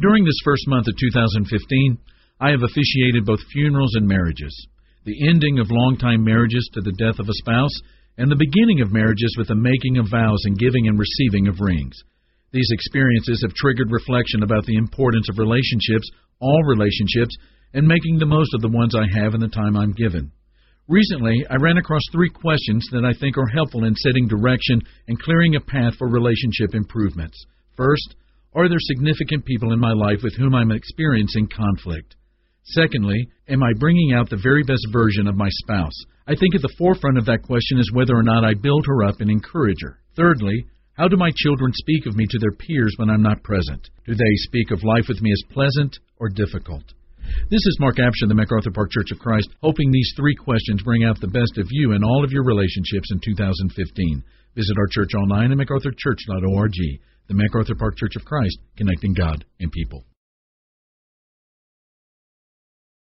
During this first month of 2015, I have officiated both funerals and marriages. The ending of long-time marriages to the death of a spouse, and the beginning of marriages with the making of vows and giving and receiving of rings. These experiences have triggered reflection about the importance of relationships, all relationships, and making the most of the ones I have in the time I'm given. Recently, I ran across three questions that I think are helpful in setting direction and clearing a path for relationship improvements. First, are there significant people in my life with whom I'm experiencing conflict? Secondly, am I bringing out the very best version of my spouse? I think at the forefront of that question is whether or not I build her up and encourage her. Thirdly, how do my children speak of me to their peers when I'm not present? Do they speak of life with me as pleasant or difficult? This is Mark Absher, the MacArthur Park Church of Christ, hoping these three questions bring out the best of you in all of your relationships in 2015. Visit our church online at macarthurchurch.org. The MacArthur Park Church of Christ, connecting God and people.